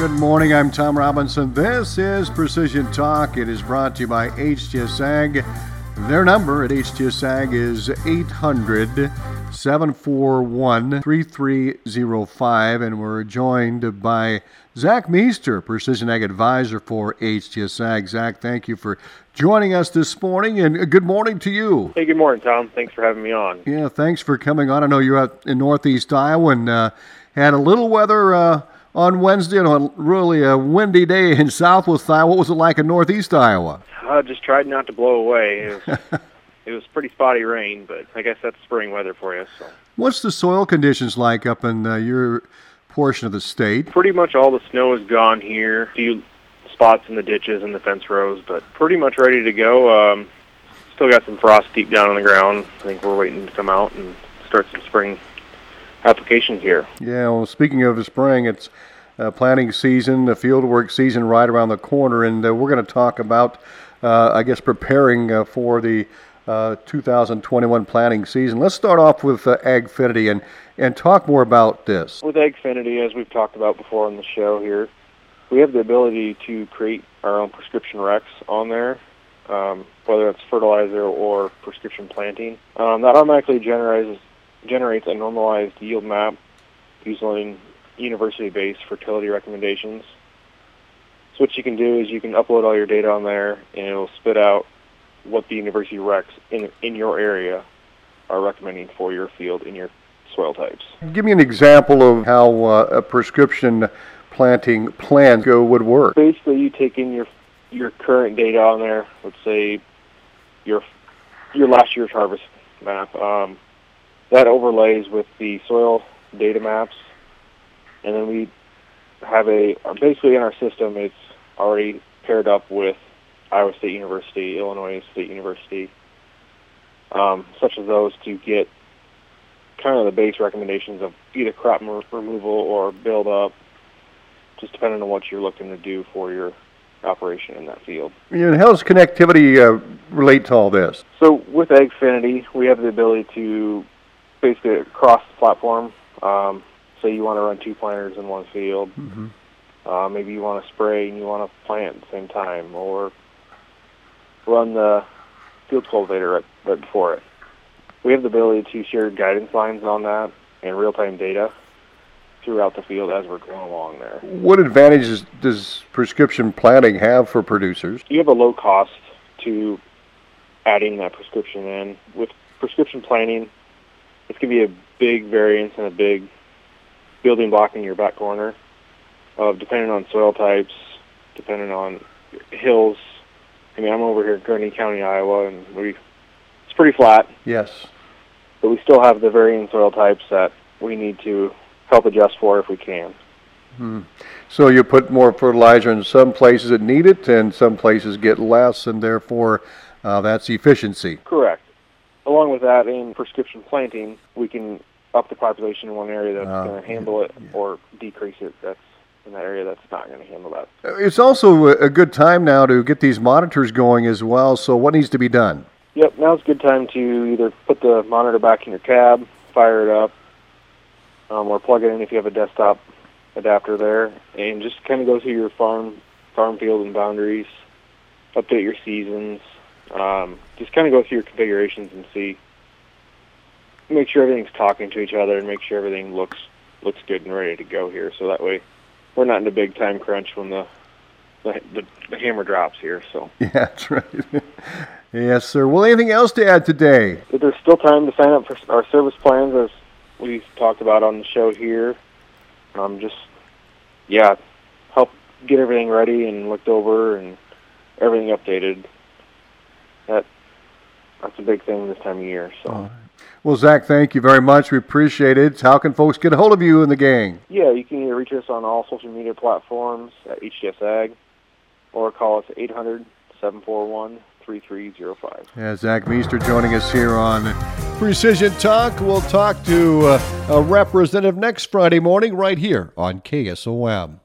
Good morning. I'm Tom Robinson. This is Precision Talk. It is brought to you by HTS Ag. Their number at HTS Ag is 800 741 3305. And we're joined by Zach Meester, Precision Ag Advisor for HTS Ag. Zach, thank you for joining us this morning and good morning to you. Hey, good morning, Tom. Thanks for having me on. Yeah, thanks for coming on. I know you're out in Northeast Iowa and uh, had a little weather. Uh, on Wednesday on a really a windy day in Southwest Iowa. What was it like in Northeast Iowa? I just tried not to blow away. It was, it was pretty spotty rain, but I guess that's spring weather for you. So. What's the soil conditions like up in uh, your portion of the state? Pretty much all the snow is gone here. A few spots in the ditches and the fence rows, but pretty much ready to go. Um, still got some frost deep down on the ground. I think we're waiting to come out and start some spring applications here. Yeah, well, speaking of the spring, it's uh, planting season, the fieldwork season right around the corner, and uh, we're going to talk about, uh, I guess, preparing uh, for the uh, 2021 planting season. Let's start off with uh, AgFiniti and, and talk more about this. With AgFiniti, as we've talked about before on the show here, we have the ability to create our own prescription recs on there, um, whether it's fertilizer or prescription planting. Um, that automatically generates generates a normalized yield map using university-based fertility recommendations. So what you can do is you can upload all your data on there, and it'll spit out what the university recs in in your area are recommending for your field in your soil types. Give me an example of how uh, a prescription planting plan go would work. Basically, you take in your your current data on there. Let's say your your last year's harvest map. Um, that overlays with the soil data maps, and then we have a basically in our system it's already paired up with Iowa State University, Illinois State University, um, such as those to get kind of the base recommendations of either crop removal or build up, just depending on what you're looking to do for your operation in that field. And how does connectivity uh, relate to all this? So with AgFiniti, we have the ability to basically across the platform. Um, say you want to run two planters in one field. Mm-hmm. Uh, maybe you want to spray and you want to plant at the same time, or run the field cultivator right, right before it. We have the ability to share guidance lines on that and real-time data throughout the field as we're going along there. What advantages does prescription planting have for producers? You have a low cost to adding that prescription in. With prescription planting, it's going to be a big variance and a big building block in your back corner of depending on soil types, depending on hills. I mean, I'm over here in Grundy County, Iowa, and we it's pretty flat. Yes. But we still have the varying soil types that we need to help adjust for if we can. Hmm. So you put more fertilizer in some places that need it, and some places get less, and therefore uh, that's efficiency. Correct along with that, in prescription planting, we can up the population in one area that's uh, going to handle it, yeah. or decrease it. That's in that area that's not going to handle that. It's also a good time now to get these monitors going as well. So, what needs to be done? Yep, now's a good time to either put the monitor back in your cab, fire it up, um, or plug it in if you have a desktop adapter there, and just kind of go through your farm, farm field and boundaries, update your seasons, um, just kind of go through your configurations and see, make sure everything's talking to each other, and make sure everything looks looks good and ready to go here. So that way, we're not in a big time crunch when the the, the, the hammer drops here. So yeah, that's right. yes, sir. Well, anything else to add today? There's still time to sign up for our service plans, as we talked about on the show here. Um, just yeah, help get everything ready and looked over and everything updated that that's a big thing this time of year. So. Well, Zach, thank you very much. We appreciate it. How can folks get a hold of you and the gang? Yeah, you can either reach us on all social media platforms at HTS Ag or call us at 800 741 3305. Yeah, Zach Meester joining us here on Precision Talk. We'll talk to uh, a representative next Friday morning right here on KSOM.